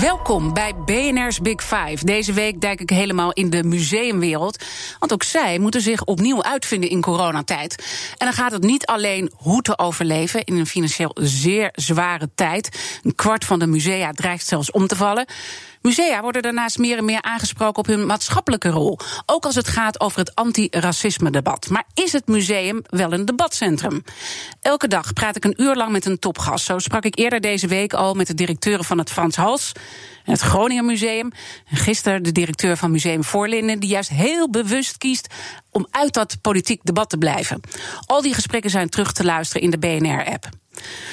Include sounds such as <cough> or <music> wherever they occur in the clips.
Welkom bij BNR's Big Five. Deze week duik ik helemaal in de museumwereld. Want ook zij moeten zich opnieuw uitvinden in coronatijd. En dan gaat het niet alleen hoe te overleven in een financieel zeer zware tijd. Een kwart van de musea dreigt zelfs om te vallen. Musea worden daarnaast meer en meer aangesproken op hun maatschappelijke rol. Ook als het gaat over het anti-racisme-debat. Maar is het museum wel een debatcentrum? Elke dag praat ik een uur lang met een topgast. Zo sprak ik eerder deze week al met de directeuren van het Frans Hals het Groningen Museum. En gisteren de directeur van Museum Voorlinden, die juist heel bewust kiest om uit dat politiek debat te blijven. Al die gesprekken zijn terug te luisteren in de BNR-app.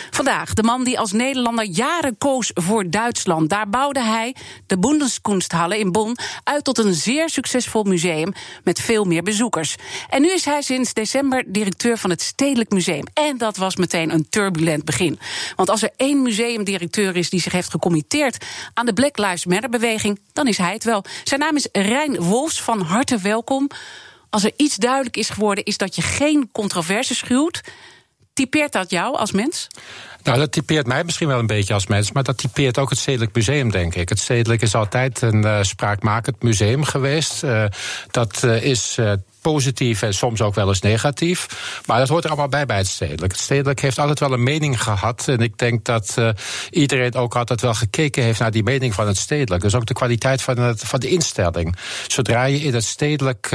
Vandaag de man die als Nederlander jaren koos voor Duitsland. Daar bouwde hij de Bundeskunsthalle in Bonn uit tot een zeer succesvol museum met veel meer bezoekers. En nu is hij sinds december directeur van het Stedelijk Museum. En dat was meteen een turbulent begin. Want als er één museumdirecteur is die zich heeft gecommitteerd aan de Black Lives Matter beweging, dan is hij het wel. Zijn naam is Rijn Wolfs. Van harte welkom. Als er iets duidelijk is geworden, is dat je geen controverse schuwt. Typeert dat jou als mens? Nou, dat typeert mij misschien wel een beetje als mens, maar dat typeert ook het Stedelijk Museum, denk ik. Het Stedelijk is altijd een uh, spraakmakend museum geweest. Uh, dat uh, is positief en soms ook wel eens negatief. Maar dat hoort er allemaal bij bij het stedelijk. Het stedelijk heeft altijd wel een mening gehad. En ik denk dat iedereen ook altijd wel gekeken heeft naar die mening van het stedelijk. Dus ook de kwaliteit van, het, van de instelling. Zodra je in het stedelijk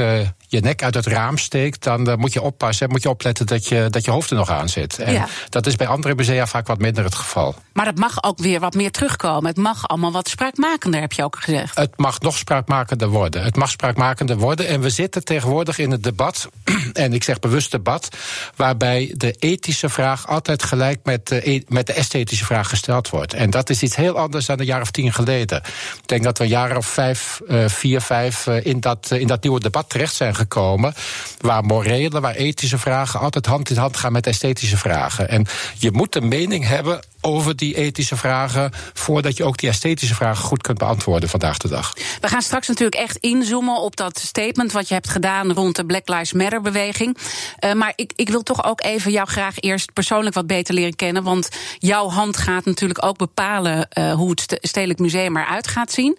je nek uit het raam steekt, dan uh, moet je oppassen en moet je opletten dat je, dat je hoofd er nog aan zit. En ja. dat is bij andere musea vaak wat minder het geval. Maar het mag ook weer wat meer terugkomen. Het mag allemaal wat spraakmakender, heb je ook gezegd. Het mag nog spraakmakender worden. Het mag spraakmakender worden. En we zitten tegenwoordig in het debat, <clears throat> en ik zeg bewust debat, waarbij de ethische vraag altijd gelijk met de, met de esthetische vraag gesteld wordt. En dat is iets heel anders dan een jaar of tien geleden. Ik denk dat we een jaar of vijf, uh, vier, vijf uh, in, dat, in dat nieuwe debat terecht zijn gekomen, waar morele, waar ethische vragen altijd hand in hand gaan met esthetische vragen. En je moet een mening hebben over die ethische vragen voordat je ook die esthetische vragen goed kunt beantwoorden vandaag de dag. We gaan straks natuurlijk echt inzoomen op dat statement wat je hebt gedaan rond de Black Lives Matter beweging. Uh, maar ik, ik wil toch ook even jou graag eerst persoonlijk wat beter leren kennen, want jouw hand gaat natuurlijk ook bepalen uh, hoe het Stedelijk Museum eruit gaat zien.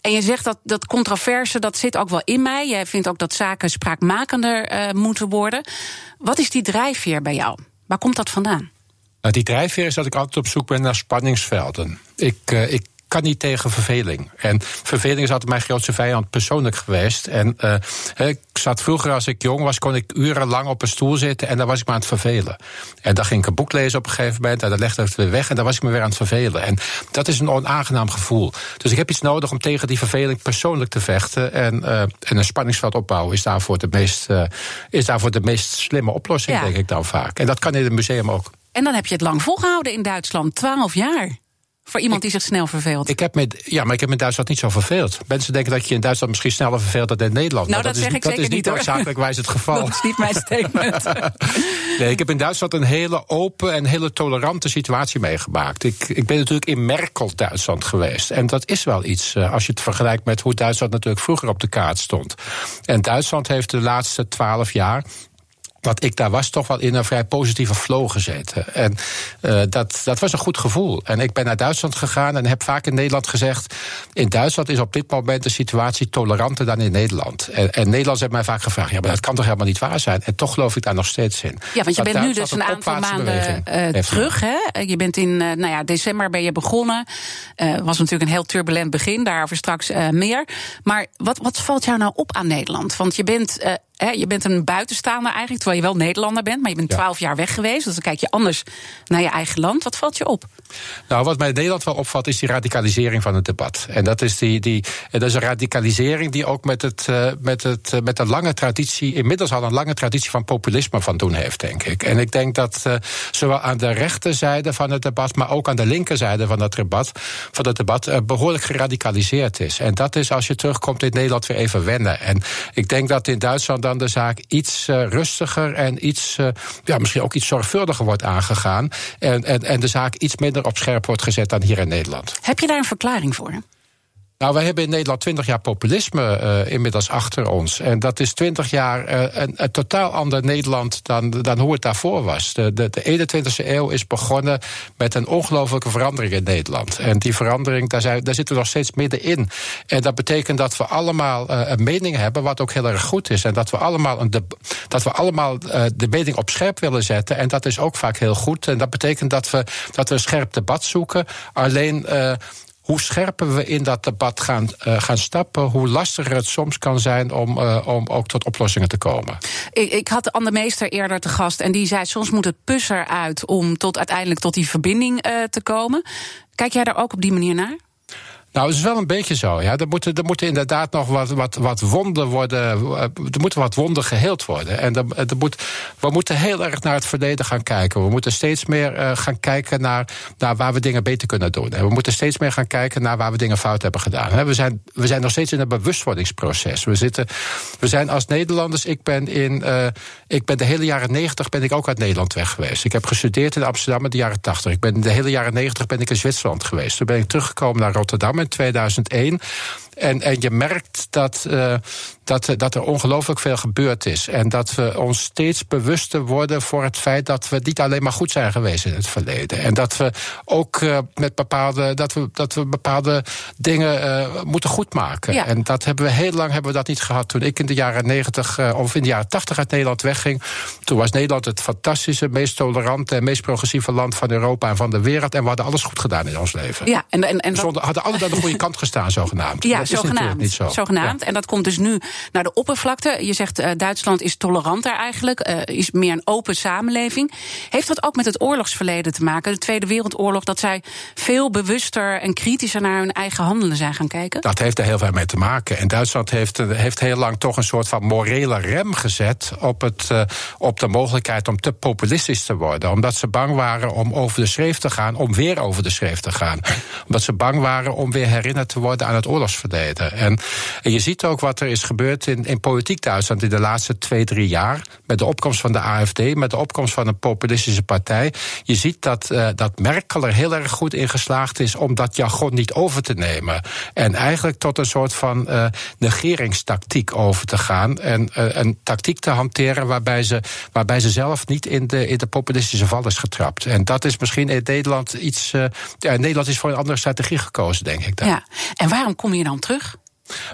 En je zegt dat dat controverse, dat zit ook wel in mij. Jij vindt ook dat zaken spraakmakender uh, moeten worden. Wat is die drijfveer bij jou? Waar komt dat vandaan? Nou, die drijfveer is dat ik altijd op zoek ben naar spanningsvelden. Ik, uh, ik kan niet tegen verveling. En verveling is altijd mijn grootste vijand persoonlijk geweest. En uh, ik zat vroeger, als ik jong was, kon ik urenlang op een stoel zitten en dan was ik me aan het vervelen. En dan ging ik een boek lezen op een gegeven moment en dan legde ik het weer weg en dan was ik me weer aan het vervelen. En dat is een onaangenaam gevoel. Dus ik heb iets nodig om tegen die verveling persoonlijk te vechten. En, uh, en een spanningsveld opbouwen is daarvoor de meest, uh, is daarvoor de meest slimme oplossing, ja. denk ik dan vaak. En dat kan in het museum ook. En dan heb je het lang volgehouden in Duitsland, twaalf jaar. Voor iemand die zich snel verveelt. Ik heb met, ja, maar ik heb me in Duitsland niet zo verveeld. Mensen denken dat je in Duitsland misschien sneller verveelt dan in Nederland. Nou, maar dat, dat is, zeg ik dat zeker is niet noodzakelijkwijs het <laughs> geval. dat is niet mijn statement. <laughs> nee, ik heb in Duitsland een hele open en hele tolerante situatie meegemaakt. Ik, ik ben natuurlijk in Merkel-Duitsland geweest. En dat is wel iets, uh, als je het vergelijkt met hoe Duitsland natuurlijk vroeger op de kaart stond. En Duitsland heeft de laatste twaalf jaar dat ik daar was, toch wel in een vrij positieve flow gezeten. En uh, dat, dat was een goed gevoel. En ik ben naar Duitsland gegaan en heb vaak in Nederland gezegd... in Duitsland is op dit moment de situatie toleranter dan in Nederland. En, en Nederlanders hebben mij vaak gevraagd... ja, maar dat kan toch helemaal niet waar zijn? En toch geloof ik daar nog steeds in. Ja, want je bent nu dus een, aantal maanden uh, terug. Hè? Je bent in uh, nou ja, december ben je begonnen. Was natuurlijk een heel turbulent begin, daarover straks meer. Maar wat, wat valt jou nou op aan Nederland? Want je bent Je bent een buitenstaander eigenlijk, terwijl je wel Nederlander bent, maar je bent twaalf jaar weg geweest. Dus dan kijk je anders naar je eigen land. Wat valt je op? Nou, wat mij in Nederland wel opvalt, is die radicalisering van het debat. En dat is, die, die, dat is een radicalisering die ook met, het, uh, met, het, uh, met een lange traditie, inmiddels al een lange traditie van populisme van doen heeft, denk ik. En ik denk dat uh, zowel aan de rechterzijde van het debat, maar ook aan de linkerzijde van het debat, van het debat behoorlijk geradicaliseerd is. En dat is als je terugkomt in Nederland weer even wennen. En ik denk dat in Duitsland dan de zaak iets rustiger en iets, ja, misschien ook iets zorgvuldiger wordt aangegaan. En, en, en de zaak iets minder op scherp wordt gezet dan hier in Nederland. Heb je daar een verklaring voor? Nou, wij hebben in Nederland twintig jaar populisme uh, inmiddels achter ons. En dat is twintig jaar een, een, totaal ander Nederland dan, dan hoe het daarvoor was. De, de, de 21e eeuw is begonnen met een ongelofelijke verandering in Nederland. En die verandering, daar, zijn, daar zitten we nog steeds middenin. En dat betekent dat we allemaal uh, een mening hebben, wat ook heel erg goed is. En dat we allemaal, een dat we allemaal de mening op scherp willen zetten. En dat is ook vaak heel goed. En dat betekent dat we, dat we een scherp debat zoeken. Alleen hoe scherper we in dat debat gaan, uh, gaan stappen, hoe lastiger het soms kan zijn om, uh, om ook tot oplossingen te komen. Ik, ik had Anne Meester eerder te gast en die zei: soms moet het puzzer uit om tot uiteindelijk tot die verbinding uh, te komen. Kijk jij daar ook op die manier naar? Nou, het is wel een beetje zo. Ja. Er, moeten, er moeten inderdaad nog wat, wat, wat wonden worden. Eh, er moeten wat wonden geheeld worden. En er, er moet, we moeten heel erg naar het verleden gaan kijken. We moeten steeds meer uh, gaan kijken naar, naar waar we dingen beter kunnen doen. En we moeten steeds meer gaan kijken naar waar we dingen fout hebben gedaan. We zijn, we zijn nog steeds in een bewustwordingsproces. We, zitten, we zijn als Nederlanders. Ik ben, in, ik ben de hele jaren negentig ben ik ook uit Nederland weg geweest. Ik heb gestudeerd in Amsterdam in de jaren tachtig. Ik ben de hele jaren negentig ben ik in Zwitserland geweest. Toen ben ik teruggekomen naar Rotterdam 2001. En, en je merkt dat, uh, dat, dat er ongelooflijk veel gebeurd is. En dat we ons steeds bewuster worden voor het feit dat we niet alleen maar goed zijn geweest in het verleden. En dat we ook uh, met bepaalde, dat we, dat we bepaalde dingen uh, moeten goedmaken. Ja. En dat hebben we heel lang hebben we dat niet gehad. Toen ik in de jaren 90 of in de jaren 80 uit Nederland wegging, toen was Nederland het fantastische, meest tolerante en meest progressieve land van Europa en van de wereld. En we hadden alles goed gedaan in ons leven. Ja, en, en, en we hadden alle aan de goede kant gestaan, zogenaamd. Ja, zogenaamd. Niet zo. zogenaamd. Ja. En dat komt dus nu naar de oppervlakte. Je zegt uh, Duitsland is toleranter eigenlijk, uh, is meer een open samenleving. Heeft dat ook met het oorlogsverleden te maken? De Tweede Wereldoorlog, dat zij veel bewuster en kritischer naar hun eigen handelen zijn gaan kijken? Dat heeft er heel veel mee te maken. En Duitsland heeft, heeft heel lang toch een soort van morele rem gezet op, het, uh, op de mogelijkheid om te populistisch te worden. Omdat ze bang waren om over de schreef te gaan, om weer over de schreef te gaan. Omdat ze bang waren om weer herinnerd te worden aan het oorlogsverleden. En, je ziet ook wat er is gebeurd in, in politiek Duitsland in de laatste twee, drie jaar. Met de opkomst van de AFD, met de opkomst van een populistische partij. Je ziet dat, uh, dat Merkel er heel erg goed in geslaagd is om dat jargon niet over te nemen. En eigenlijk tot een soort van uh, negeringstactiek over te gaan. En uh, een tactiek te hanteren waarbij ze, waarbij ze zelf niet in de, in de populistische val is getrapt. En dat is misschien in Nederland iets. ja, Nederland is voor een andere strategie gekozen, denk ik. Ja, en waarom kom je dan terug?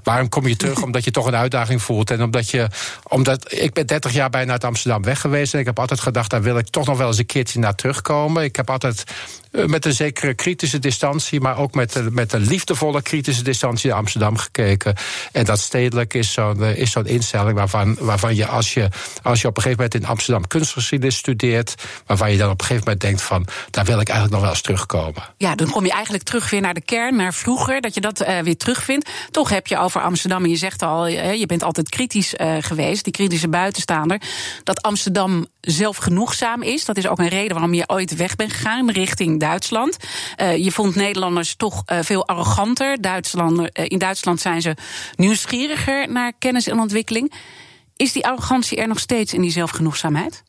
Waarom kom je terug? <laughs> omdat je toch een uitdaging voelt. En omdat je. Omdat, ik ben 30 jaar bijna uit Amsterdam weg geweest. En ik heb altijd gedacht, daar wil ik toch nog wel eens een keertje naar terugkomen. Ik heb altijd met een zekere kritische distantie, maar ook met, met een liefdevolle kritische distantie naar Amsterdam gekeken. En dat stedelijk is zo'n uh, is zo'n instelling waarvan, waarvan je als, je als je op een gegeven moment in Amsterdam kunstgeschiedenis studeert, waarvan je dan op een gegeven moment denkt van, daar wil ik eigenlijk nog wel eens terugkomen. Ja, dan kom je eigenlijk terug weer naar de kern, naar vroeger, dat je dat weer terugvindt. Toch heb je over Amsterdam, en je zegt al, je bent altijd kritisch geweest, die kritische buitenstaander, dat Amsterdam zelfgenoegzaam is. Dat is ook een reden waarom je ooit weg bent gegaan richting Duitsland. Uh, je vond Nederlanders toch uh, veel arroganter. Duitsland, uh, in Duitsland zijn ze nieuwsgieriger naar kennis en ontwikkeling. Is die arrogantie er nog steeds in die zelfgenoegzaamheid?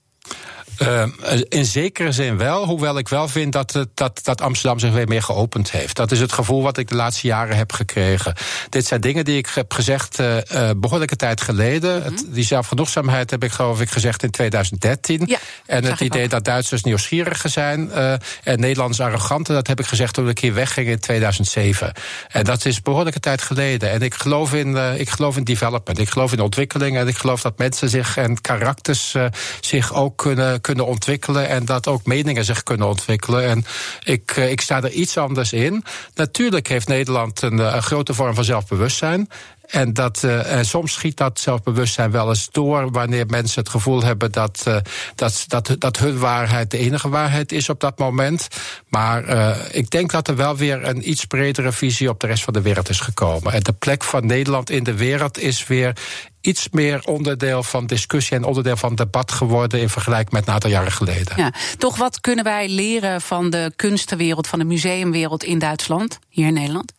Uh, in zekere zin wel, hoewel ik wel vind dat, dat, dat Amsterdam zich weer meer geopend heeft. Dat is het gevoel wat ik de laatste jaren heb gekregen. Dit zijn dingen die ik heb gezegd uh, behoorlijke tijd geleden. Mm -hmm. het, die zelfgenoegzaamheid heb ik geloof ik gezegd in 2013. Ja, en het idee dat Duitsers nieuwsgieriger zijn uh, en Nederlanders arroganter, dat heb ik gezegd toen ik hier wegging in 2007. En dat is behoorlijke tijd geleden. En ik geloof in, ik geloof in development, ik geloof in ontwikkeling en ik geloof dat mensen zich en karakters zich ook kunnen kunnen ontwikkelen en dat ook meningen zich kunnen ontwikkelen. En ik, ik sta er iets anders in. Natuurlijk heeft Nederland een, een grote vorm van zelfbewustzijn. En dat, uh, soms schiet dat zelfbewustzijn wel eens door wanneer mensen het gevoel hebben dat, uh, dat, dat, dat hun waarheid de enige waarheid is op dat moment. Maar uh, ik denk dat er wel weer een iets bredere visie op de rest van de wereld is gekomen. En de plek van Nederland in de wereld is weer iets meer onderdeel van discussie en onderdeel van debat geworden in vergelijking met een aantal jaren geleden. Ja, toch wat kunnen wij leren van de kunstenwereld, van de museumwereld in Duitsland, hier in Nederland?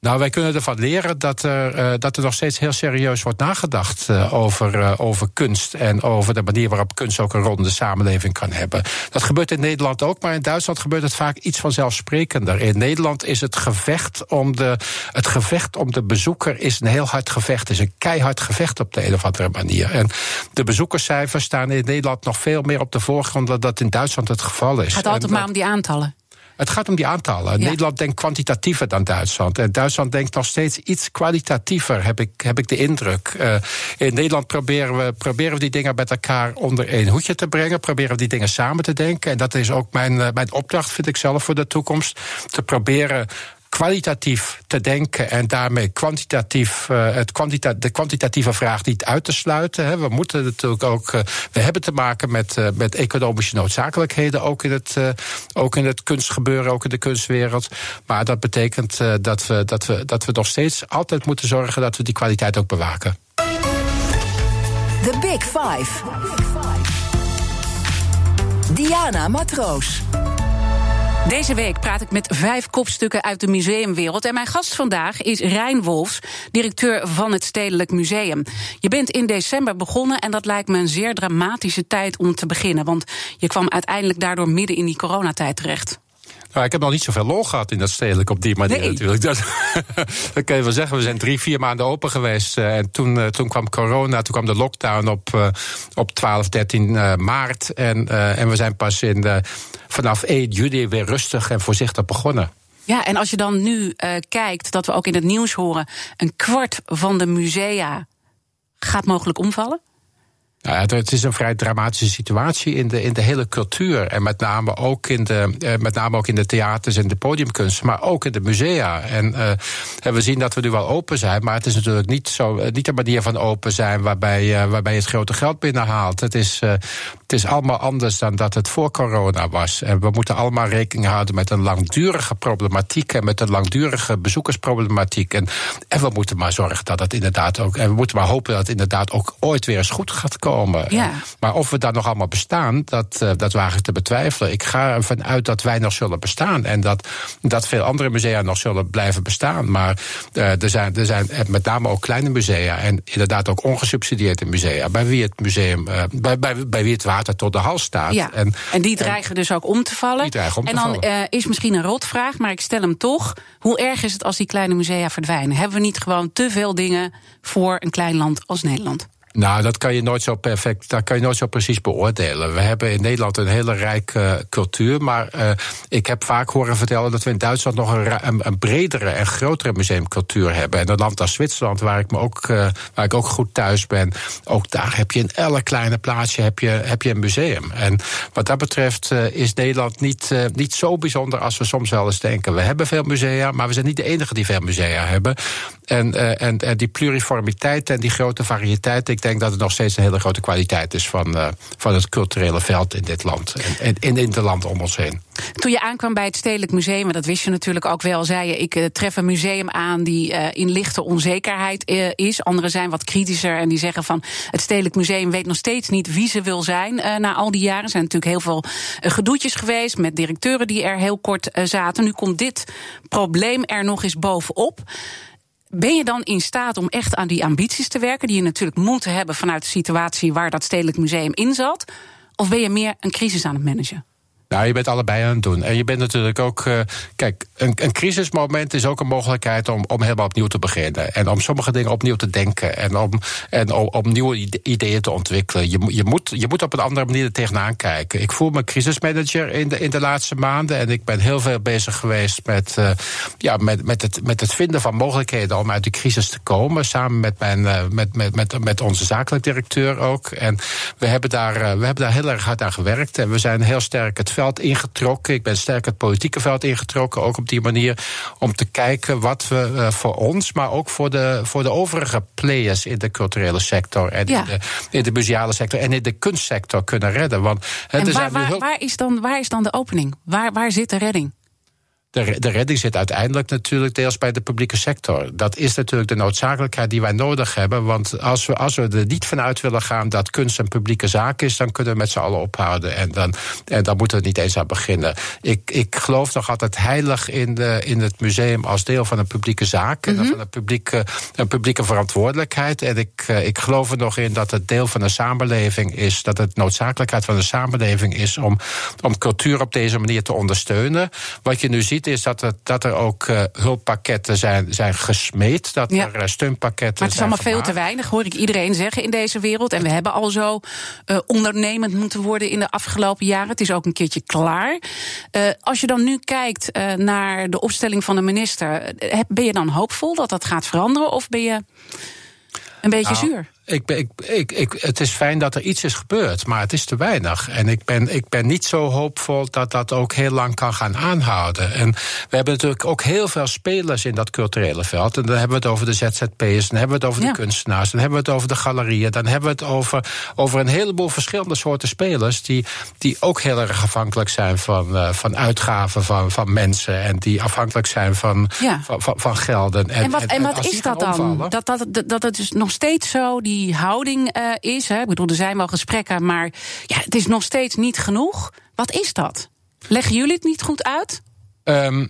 Nou, wij kunnen ervan leren dat er, uh, dat er nog steeds heel serieus wordt nagedacht uh, over, uh, over kunst en over de manier waarop kunst ook een rol in de samenleving kan hebben. Dat gebeurt in Nederland ook, maar in Duitsland gebeurt het vaak iets vanzelfsprekender. In Nederland is het gevecht om de, het gevecht om de bezoeker is een heel hard gevecht, is een keihard gevecht op de een of andere manier. En de bezoekerscijfers staan in Nederland nog veel meer op de voorgrond dan dat in Duitsland het geval is. Het gaat altijd maar om die aantallen. Het gaat om die aantallen. Ja. Nederland denkt kwantitatiever dan Duitsland. En Duitsland denkt nog steeds iets kwalitatiever, heb ik, heb ik de indruk. Uh, in Nederland proberen we, proberen we die dingen met elkaar onder één hoedje te brengen. Proberen we die dingen samen te denken. En dat is ook mijn, uh, mijn opdracht, vind ik zelf, voor de toekomst. Te proberen kwalitatief te denken en daarmee kwantitatief, uh, het kwantita de kwantitatieve vraag niet uit te sluiten. Hè. We moeten natuurlijk ook, uh, we hebben te maken met, uh, met economische noodzakelijkheden, ook in, het, ook in het kunstgebeuren, ook in de kunstwereld. Maar dat betekent dat, we, dat, we, dat we nog steeds altijd moeten zorgen dat we die kwaliteit ook bewaken. The Big Five. Diana Matroos. Deze week praat ik met vijf kopstukken uit de museumwereld. En mijn gast vandaag is Rijn Wolfs, directeur van het Stedelijk Museum. Je bent in december begonnen en dat lijkt me een zeer dramatische tijd om te beginnen. Want je kwam uiteindelijk daardoor midden in die coronatijd terecht. Nou, ik heb nog niet zoveel lol gehad in dat stedelijk op die manier nee. natuurlijk. Dat, <laughs> dat kan je wel zeggen. We zijn drie, vier maanden open geweest. Uh, en toen, uh, toen kwam corona, toen kwam de lockdown op, uh, op 12, 13 maart. En, en we zijn pas in, vanaf 1 juli weer rustig en voorzichtig begonnen. Ja, en als je dan nu kijkt, dat we ook in het nieuws horen... een kwart van de musea gaat mogelijk omvallen? Nou ja, het is een vrij dramatische situatie in de, in de hele cultuur. En met name, ook in de, eh, met name ook in de theaters en de podiumkunst, maar ook in de musea. En, uh, en we zien dat we nu wel open zijn, maar het is natuurlijk niet, zo, niet de manier van open zijn waarbij, waarbij je het grote geld binnenhaalt. Het is, het is allemaal anders dan dat het voor corona was. En we moeten allemaal rekening houden met een langdurige problematiek en met een langdurige bezoekersproblematiek. En, en we moeten maar zorgen dat het inderdaad ook. En we moeten maar hopen dat het inderdaad ook ooit weer eens goed gaat komen. Ja. Maar of we daar nog allemaal bestaan, dat, uh, dat waag ik te betwijfelen. Ik ga ervan uit dat wij nog zullen bestaan. En dat, dat veel andere musea nog zullen blijven bestaan. Maar uh, er, zijn, er zijn met name ook kleine musea. En inderdaad ook ongesubsidieerde musea. Bij wie het museum, uh, bij, bij, bij wie het water tot de hals staat. Ja. En, en die dreigen en, dus ook om te vallen. Die dreigen om en te dan vallen. is misschien een rotvraag, maar ik stel hem toch. Hoe erg is het als die kleine musea verdwijnen? Hebben we niet gewoon te veel dingen voor een klein land als Nederland? Nou, dat kan je nooit zo perfect, dat kan je nooit zo precies beoordelen. We hebben in Nederland een hele rijke uh, cultuur, maar uh, ik heb vaak horen vertellen dat we in Duitsland nog een, een, bredere en grotere museumcultuur hebben. En een land als Zwitserland, waar ik me ook, uh, waar ik ook goed thuis ben, ook daar heb je in elk kleine plaatsje heb je, heb je een museum. En wat dat betreft is Nederland niet, niet zo bijzonder als we soms wel eens denken. We hebben veel musea, maar we zijn niet de enige die veel musea hebben. En, en, en die pluriformiteit en die grote variëteit, ik denk dat het nog steeds een hele grote kwaliteit is van, uh, van het culturele veld in dit land en, in het land om ons heen. Toen je aankwam bij het Stedelijk Museum, dat wist je natuurlijk ook wel, zei je: Ik uh, tref een museum aan die in lichte onzekerheid is. Anderen zijn wat kritischer en die zeggen van het Stedelijk Museum weet nog steeds niet wie ze wil zijn na al die jaren. Er zijn natuurlijk heel veel gedoetjes geweest met directeuren die er heel kort zaten. Nu komt dit probleem er nog eens bovenop. Ben je dan in staat om echt aan die ambities te werken, die je natuurlijk moet hebben vanuit de situatie waar dat Stedelijk Museum in zat? Of ben je meer een crisis aan het managen? Nou, je bent allebei aan het doen. En je bent natuurlijk ook. Uh, kijk, een, een, crisismoment is ook een mogelijkheid om, om helemaal opnieuw te beginnen. En om sommige dingen opnieuw te denken. En om, en om, nieuwe ideeën te ontwikkelen. Je, je, moet, je moet op een andere manier er tegenaan kijken. Ik voel me crisismanager in de, in de laatste maanden. En ik ben heel veel bezig geweest met, uh, ja, met, met, het, met het vinden van mogelijkheden om uit die crisis te komen. Samen met, mijn, uh, met, met, met, met onze zakelijk directeur ook. En we hebben, daar, we hebben daar heel erg hard aan gewerkt. En we zijn heel sterk het veld ingetrokken. Ik ben sterk het politieke veld ingetrokken, ook op die manier. Om te kijken wat we uh, voor ons, maar ook voor de, voor de overige players in de culturele sector. En Ja. in, de, in de museale sector en in de kunstsector kunnen redden. Want En er waar, heel- waar, is dan, waar is dan de opening? Waar, waar zit de redding? De, de redding zit uiteindelijk natuurlijk deels bij de publieke sector. Dat is natuurlijk de noodzakelijkheid die wij nodig hebben. Want als we, als we er niet vanuit willen gaan dat kunst een publieke zaak is, dan kunnen we met z'n allen ophouden. En dan, en dan moeten we niet eens aan beginnen. Ik, ik geloof nog altijd heilig in, de, in het museum als deel van een publieke zaak. En van een publieke, een publieke verantwoordelijkheid. En ik, eh, ik geloof er nog in dat het deel van de samenleving is. Dat het noodzakelijkheid van de samenleving is om, om cultuur op deze manier te ondersteunen. Wat je nu ziet is dat er, dat er ook eh, hulppakketten zijn, zijn gesmeed. Dat Ja. er eh, steunpakketten Maar het is allemaal veel te weinig, hoor ik iedereen zeggen in deze wereld. En we hebben al zo eh, ondernemend moeten worden in de afgelopen jaren. Het is ook een keertje klaar. Als je dan nu kijkt naar de opstelling van de minister, ben je dan hoopvol dat dat gaat veranderen? Of ben je een beetje Nou, zuur? Ik, ik, ik, ik, het is fijn dat er iets is gebeurd, maar het is te weinig. En ik ben, ik ben niet zo hoopvol dat dat ook heel lang kan gaan aanhouden. En we hebben natuurlijk ook heel veel spelers in dat culturele veld. En dan hebben we het over de ZZP'ers, dan hebben we het over Ja. de kunstenaars, dan hebben we het over de galerieën, dan hebben we het over, over een heleboel verschillende soorten spelers die, die ook heel erg afhankelijk zijn van, eh, van uitgaven van, van mensen en die afhankelijk zijn van, Ja. van, van, van gelden. En, wat, en wat als die is dat dan? omvallen- Dat, dat, dat, dat het dus nog steeds zo die houding eh, is. Hè? Ik bedoel, er zijn wel gesprekken, maar ja, het is nog steeds niet genoeg. Wat is dat? Leggen jullie het niet goed uit? Ehm,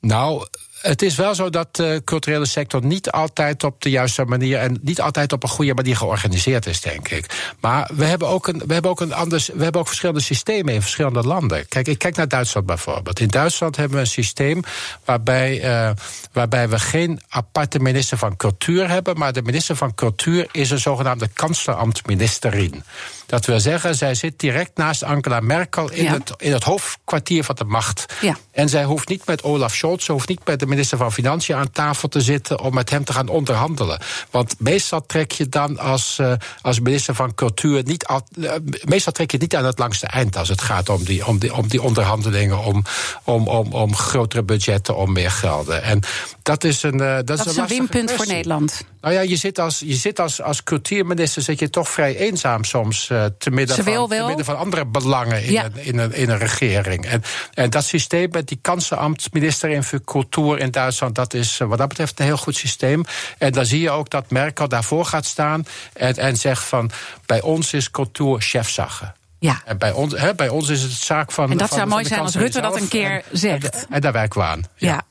nou, het is wel zo dat de culturele sector niet altijd op de juiste manier en niet altijd op een goede manier georganiseerd is, denk ik. Maar we hebben ook een, we hebben ook een anders, we hebben ook verschillende systemen in verschillende landen. Kijk, ik kijk naar Duitsland bijvoorbeeld. In Duitsland hebben we een systeem waarbij, eh, waarbij we geen aparte minister van cultuur hebben, maar de minister van cultuur is een zogenaamde kansleramtministerin. Dat wil zeggen, zij zit direct naast Angela Merkel in, Ja. het, in het hoofdkwartier van de macht. Ja. En zij hoeft niet met Olaf Scholz, ze hoeft niet met de minister van Financiën aan tafel te zitten om met hem te gaan onderhandelen. Want meestal trek je dan als, eh, als minister van Cultuur niet eh, meestal trek je niet aan het langste eind als het gaat om die, om die, om die onderhandelingen, om, om, om, om grotere budgetten, om meer gelden. En dat is een, eh, dat Dat is een winpunt voor. Nederland. Nou ja, je zit als, je zit als, als cultuurminister zit je toch vrij eenzaam soms te, midden van, te midden van andere belangen in, Ja. een, in, een, in een regering. En, en dat systeem met die kansenambtsminister in voor cultuur in Duitsland, dat is eh, wat dat betreft een heel goed systeem. En dan zie je ook dat Merkel daarvoor gaat staan en, en zegt van bij ons is cultuur chefsache. Ja. En bij ons, hè, bij ons is het zaak van. En dat van- zou mooi zijn als Rutte dat een keer En- zegt. En, en daar werken we aan. Ja.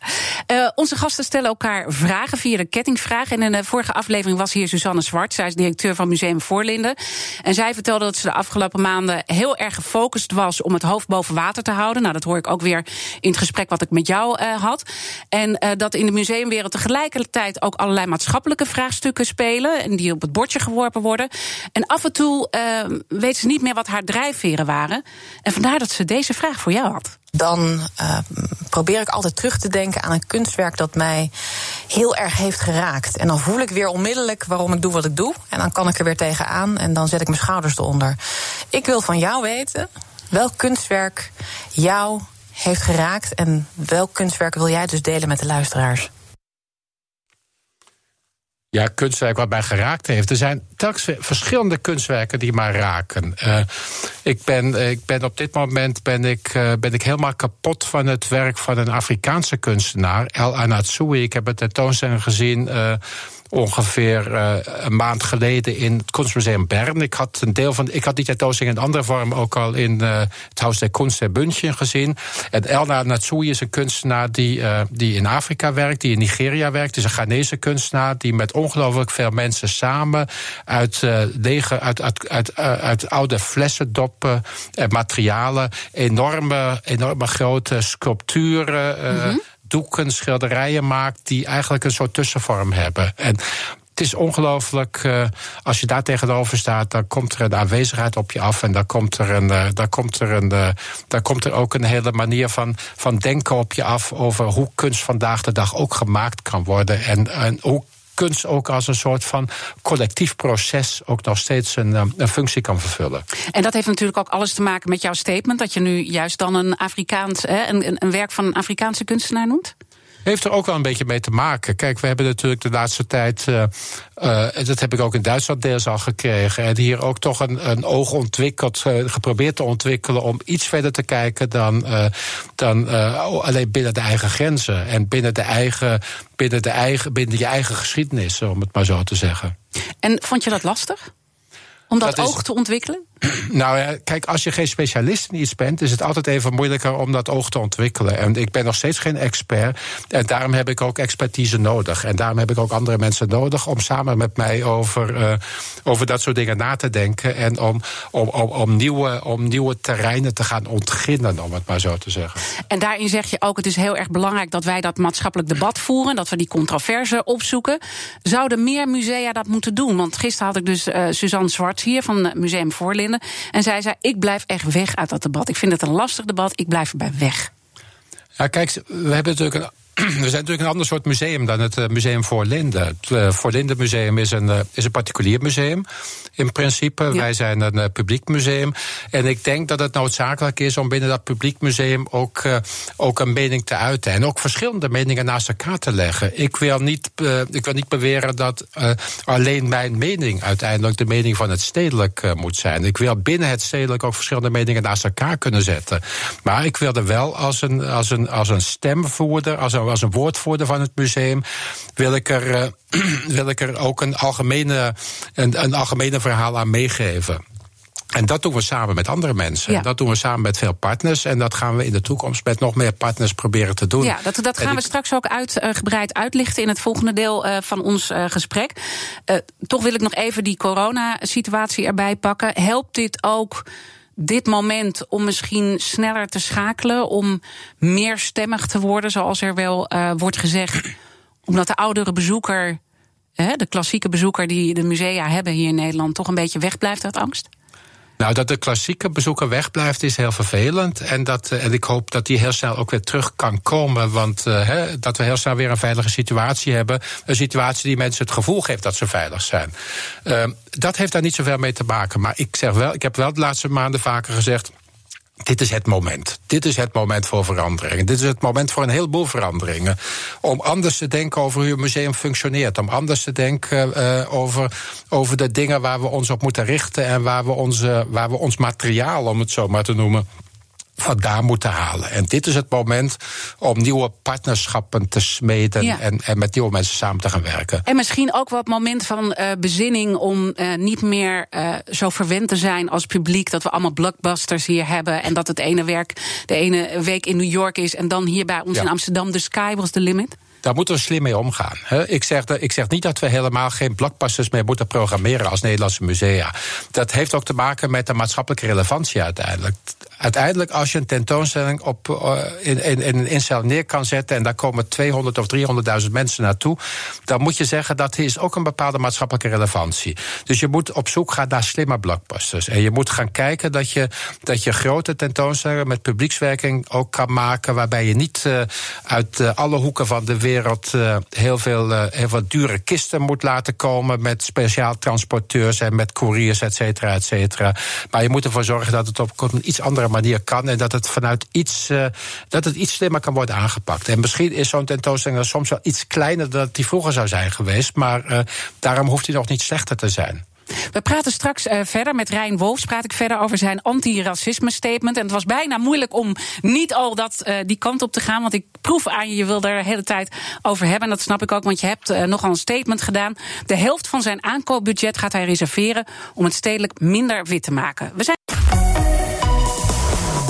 Eh, onze gasten stellen elkaar vragen via de kettingvraag. En in de vorige aflevering was hier Suzanne Zwart. Zij is directeur van Museum Voorlinden. En zij vertelde dat ze de afgelopen maanden heel erg gefocust was om het hoofd boven water te houden. Nou, dat hoor ik ook weer in het gesprek wat ik met jou eh, had. En eh, dat in de museumwereld tegelijkertijd ook allerlei maatschappelijke vraagstukken spelen. En die op het bordje geworpen worden. En af en toe weet ze niet meer wat haar drijfveren waren. En vandaar dat ze deze vraag voor jou had. dan eh, probeer ik altijd terug te denken aan een kunstwerk dat mij heel erg heeft geraakt. En dan voel ik weer onmiddellijk waarom ik doe wat ik doe. En dan kan ik er weer tegenaan en dan zet ik mijn schouders eronder. Ik wil van jou weten welk kunstwerk jou heeft geraakt en welk kunstwerk wil jij dus delen met de luisteraars? Ja, kunstwerk wat mij geraakt heeft. Er zijn telkens verschillende kunstwerken die mij raken. Eh, ik, ben, eh, ik ben op dit moment ben ik, eh, ben ik helemaal kapot van het werk van een Afrikaanse kunstenaar, El Anatsui. Ik heb het tentoonstelling gezien. Ongeveer eh, een maand geleden in het Kunstmuseum Bern. Ik had een deel van. Ik had die tentoonstelling in andere vorm ook al in eh, het Huis der Kunst in München gezien. En El Anatsui is een kunstenaar die, eh, die in Afrika werkt, die in Nigeria werkt. Het is een Ghanese kunstenaar die met ongelooflijk veel mensen samen uit, lege, uit, uit, uit, uit oude flessendoppen en materialen. Enorme, enorme grote sculpturen. Doeken, schilderijen maakt die eigenlijk een soort tussenvorm hebben. En het is ongelooflijk. Uh, als je daar tegenover staat, dan komt er een aanwezigheid op je af. En dan komt er, een, uh, daar komt er, een, uh, daar komt er ook een hele manier van, van denken op je af. over hoe kunst vandaag de dag ook gemaakt kan worden. En, en hoe kunst ook als een soort van collectief proces ook nog steeds een, een, functie kan vervullen. En dat heeft natuurlijk ook alles te maken met jouw statement, dat je nu juist dan een Afrikaans, hè, een, een werk van een Afrikaanse kunstenaar noemt? Heeft er ook wel een beetje mee te maken. Kijk, we hebben natuurlijk de laatste tijd. Uh, uh, dat heb ik ook in Duitsland deels al gekregen. En hier ook toch een, een oog ontwikkeld, uh, geprobeerd te ontwikkelen. om iets verder te kijken dan, dan alleen binnen de eigen grenzen. En binnen, de eigen, binnen, de eigen, binnen je eigen geschiedenis, om het maar zo te zeggen. En vond je dat lastig? Om dat, oog te ontwikkelen? <clears throat> Nou ja, kijk, als je geen specialist in iets bent, is het altijd even moeilijker om dat oog te ontwikkelen. En ik ben nog steeds geen expert. En daarom heb ik ook expertise nodig. En daarom heb ik ook andere mensen nodig om samen met mij over, uh, over dat soort dingen na te denken. En om, om, om, nieuwe, om nieuwe terreinen te gaan ontginnen, om het maar zo te zeggen. En daarin zeg je ook: het is heel erg belangrijk dat wij dat maatschappelijk debat voeren. Dat we die controverse opzoeken. Zouden meer musea dat moeten doen? Want gisteren had ik dus uh, Suzanne Zwart hier van Museum En zij zei: Ik blijf echt weg uit dat debat. Ik vind het een lastig debat. Ik blijf erbij weg. Ja, kijk, we hebben natuurlijk een <clears throat> we zijn natuurlijk een ander soort museum dan het eh, Museum voor Linden. Het uh, Voor Linden Museum is een, uh, is een particulier museum. In principe, wij zijn een publiek museum. En ik denk dat het noodzakelijk is om binnen dat publiek museum ook, ook een mening te uiten. En ook verschillende meningen naast elkaar te leggen. Ik wil niet, ik wil niet beweren dat alleen mijn mening uiteindelijk de mening van het stedelijk moet zijn. Ik wil binnen het stedelijk ook verschillende meningen naast elkaar kunnen zetten. Maar ik wil er wel als een, als een, als een stemvoerder, als een als een woordvoerder van het museum, wil ik er, uh, <clears throat> wil ik er ook een algemene, een, een algemene verhaal aan meegeven. En dat doen we samen met andere mensen. Ja. Dat doen we samen met veel partners. En dat gaan we in de toekomst met nog meer partners proberen te doen. Ja, dat, dat gaan we straks ook uitgebreid uh, uitlichten in het volgende deel uh, van ons uh, gesprek. toch wil ik nog even die coronasituatie erbij pakken. Helpt dit ook dit moment om misschien sneller te schakelen, om meer stemmig te worden, zoals er wel uh, wordt gezegd, omdat de oudere bezoeker, hè, de klassieke bezoeker die de musea hebben hier in Nederland, toch een beetje wegblijft uit angst? Nou, dat de klassieke bezoeker wegblijft is heel vervelend. En, dat, eh, en ik hoop dat die heel snel ook weer terug kan komen. Want he, dat we heel snel weer een veilige situatie hebben. Een situatie die mensen het gevoel geeft dat ze veilig zijn. Uh, dat heeft daar niet zoveel mee te maken. Maar ik zeg wel, ik heb wel de laatste maanden vaker gezegd. Dit is het moment. Dit is het moment voor veranderingen. Dit is het moment voor een heleboel veranderingen. Om anders te denken over hoe een museum functioneert. Om anders te denken uh, over, over de dingen waar we ons op moeten richten. En waar we, onze, waar we ons materiaal, om het zo maar te noemen vandaan moeten halen. En dit is het moment om nieuwe partnerschappen te smeden en, en met nieuwe mensen samen te gaan werken. En misschien ook wat moment van uh, bezinning om uh, niet meer uh, zo verwend te zijn als publiek dat we allemaal blockbusters hier hebben en dat het ene werk de ene week in New York is en dan hier bij ons ja. in Amsterdam de sky was the limit. Daar moeten we slim mee omgaan. Ik zeg, ik zeg niet dat we helemaal geen blockbusters meer moeten programmeren als Nederlandse musea. Dat heeft ook te maken met de maatschappelijke relevantie uiteindelijk uiteindelijk, als je een tentoonstelling op, uh, in, in, in, een instelling neer kan zetten en daar komen 200 of 300.000 mensen naartoe, dan moet je zeggen dat is ook een bepaalde maatschappelijke relevantie. Dus je moet op zoek gaan naar slimme blockbusters. En je moet gaan kijken dat je, dat je grote tentoonstellingen met publiekswerking ook kan maken, waarbij je niet uh, uit uh, alle hoeken van de wereld heel, veel, heel veel dure kisten moet laten komen met speciaal transporteurs en met couriers, et cetera, et cetera. Maar je moet ervoor zorgen dat het op een iets andere manier kan. En dat het vanuit iets, uh, dat het iets slimmer kan worden aangepakt. En misschien is zo'n tentoonstelling soms wel iets kleiner dan die vroeger zou zijn geweest. Maar uh, daarom hoeft hij nog niet slechter te zijn. We praten straks uh, verder met Rijn Wolfs. Praat ik verder over zijn anti-racisme statement. En het was bijna moeilijk om niet al dat, die kant op te gaan. Want ik proef aan je, je wil er de hele tijd over hebben. En dat snap ik ook, want je hebt nogal een statement gedaan. De helft van zijn aankoopbudget gaat hij reserveren om het stedelijk minder wit te maken. We zijn.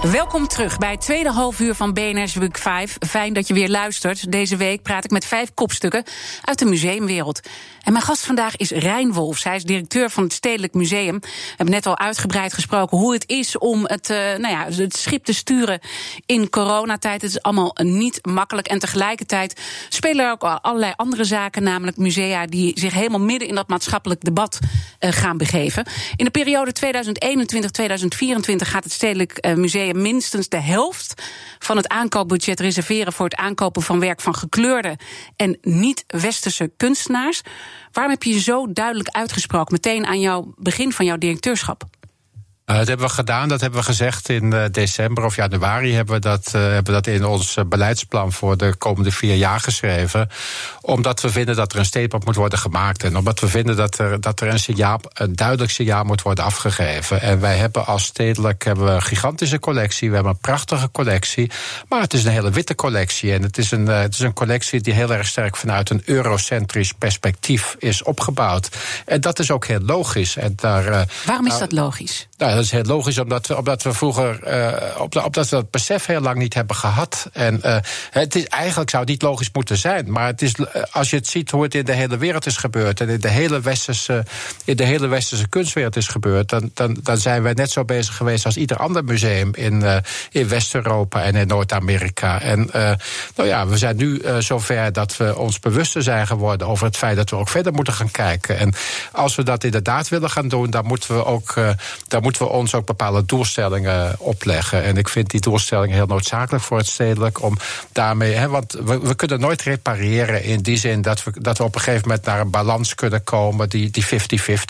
Welkom terug bij het tweede halfuur van BNR's Week 5. Fijn dat je weer luistert. Deze week praat ik met vijf kopstukken uit de museumwereld. En mijn gast vandaag is Rijn Wolfs. Hij is directeur van het Stedelijk Museum. We hebben net al uitgebreid gesproken hoe het is om het, uh, nou ja, het schip te sturen in coronatijd. Het is allemaal niet makkelijk. En tegelijkertijd spelen er ook allerlei andere zaken, namelijk musea die zich helemaal midden in dat maatschappelijk debat uh, gaan begeven. In de periode 2021-2024 gaat het Stedelijk uh, Minstens de helft van het aankoopbudget reserveren voor het aankopen van werk van gekleurde en niet-westerse kunstenaars. Waarom heb je je zo duidelijk uitgesproken meteen aan jouw begin van jouw directeurschap? Uh, dat hebben we gedaan, dat hebben we gezegd in uh, december of januari. Hebben we, dat, uh, hebben we dat in ons beleidsplan voor de komende vier jaar geschreven. Omdat we vinden dat er een statement moet worden gemaakt. En omdat we vinden dat er, dat er een, signaal, een duidelijk signaal moet worden afgegeven. En wij hebben als stedelijk hebben we een gigantische collectie. We hebben een prachtige collectie. Maar het is een hele witte collectie. En het is een, het is een collectie die heel erg sterk vanuit een eurocentrisch perspectief is opgebouwd. En dat is ook heel logisch. En daar, Waarom is dat logisch? Nou, dat is heel logisch, omdat we, omdat we vroeger uh, op, omdat we dat besef heel lang niet hebben gehad. En uh, het is, eigenlijk zou het niet logisch moeten zijn. Maar het is, als je het ziet hoe het in de hele wereld is gebeurd. en in de hele westerse, in de hele westerse kunstwereld is gebeurd. Dan, dan, dan zijn wij net zo bezig geweest als ieder ander museum in, in West-Europa en in Noord-Amerika. En nou ja, we zijn nu zover dat we ons bewuster zijn geworden over het feit dat we ook verder moeten gaan kijken. En als we dat inderdaad willen gaan doen, dan moeten we ook. dan moeten we ons ook bepaalde doelstellingen opleggen. En ik vind die doelstellingen heel noodzakelijk voor het stedelijk. Om daarmee, hè, want we, kunnen nooit repareren in die zin dat we, dat we op een gegeven moment naar een balans kunnen komen die 50-50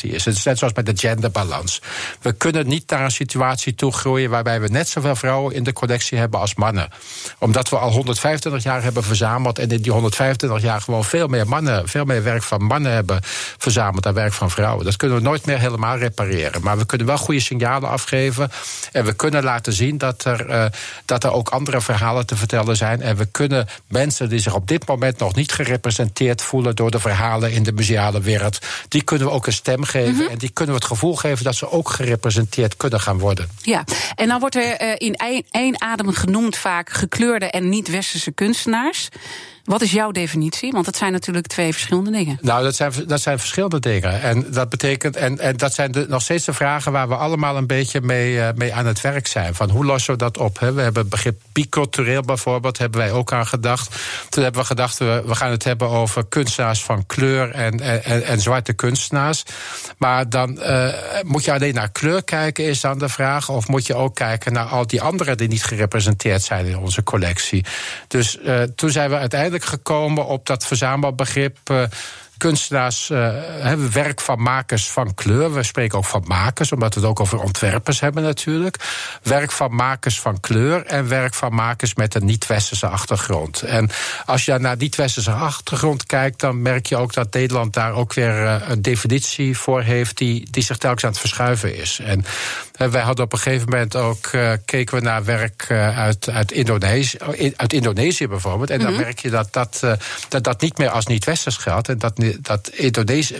is. Het is net zoals met de genderbalans. We kunnen niet naar een situatie toe groeien waarbij we net zoveel vrouwen in de collectie hebben als mannen. Omdat we al 125 jaar hebben verzameld en in die 125 jaar gewoon veel meer mannen, veel meer werk van mannen hebben verzameld dan werk van vrouwen. Dat kunnen we nooit meer helemaal repareren. Maar we kunnen wel goede signalen afgeven. En we kunnen laten zien dat er, uh, dat er ook andere verhalen te vertellen zijn. En we kunnen mensen die zich op dit moment nog niet gerepresenteerd voelen door de verhalen in de museale wereld, die kunnen we ook een stem geven. Mm -hmm. En die kunnen we het gevoel geven dat ze ook gerepresenteerd kunnen gaan worden. Ja, en dan wordt er uh, in één, één adem genoemd vaak gekleurde en niet-westerse kunstenaars. Wat is jouw definitie? Want dat zijn natuurlijk twee verschillende dingen. Nou, dat zijn, dat zijn verschillende dingen. En dat betekent, en, en dat zijn de, nog steeds de vragen waar we allemaal een beetje mee, uh, mee aan het werk zijn. Van hoe lossen we dat op? Hè? We hebben het begrip bicultureel bijvoorbeeld, hebben wij ook aan gedacht. Toen hebben we gedacht, we, we gaan het hebben over kunstenaars van kleur en, en, en zwarte kunstenaars. Maar dan uh, moet je alleen naar kleur kijken, is dan de vraag. Of moet je ook kijken naar al die anderen die niet gerepresenteerd zijn in onze collectie. Dus uh, toen zijn we uiteindelijk gekomen op dat verzamelbegrip. Kunstenaars uh, hebben werk van makers van kleur. We spreken ook van makers, omdat we het ook over ontwerpers hebben natuurlijk. Werk van makers van kleur en werk van makers met een niet-westerse achtergrond. En als je naar niet-westerse achtergrond kijkt, dan merk je ook dat Nederland daar ook weer uh, een definitie voor heeft die, die zich telkens aan het verschuiven is. En wij hadden op een gegeven moment ook keken we naar werk uit, uit, Indonesië, uit Indonesië bijvoorbeeld. En dan mm -hmm. merk je dat dat, dat dat niet meer als niet-westers geldt. En dat dat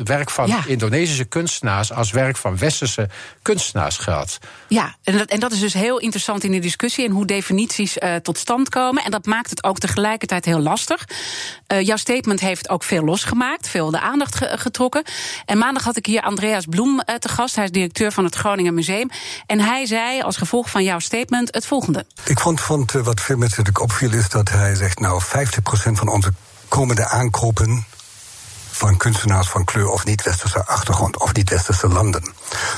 werk van ja. Indonesische kunstenaars als werk van westerse kunstenaars geldt. Ja, en dat, en dat is dus heel interessant in de discussie en hoe definities uh, tot stand komen. En dat maakt het ook tegelijkertijd heel lastig. Uh, jouw statement heeft ook veel losgemaakt, veel de aandacht ge getrokken. En maandag had ik hier Andreas Bloem uh, te gast. Hij is directeur van het Groningen Museum. En hij zei als gevolg van jouw statement het volgende. Ik vond, vond wat veel mensen natuurlijk opviel is dat hij zegt... nou, 50% van onze komende aankopen van kunstenaars van kleur of niet-westerse achtergrond of niet-westerse landen.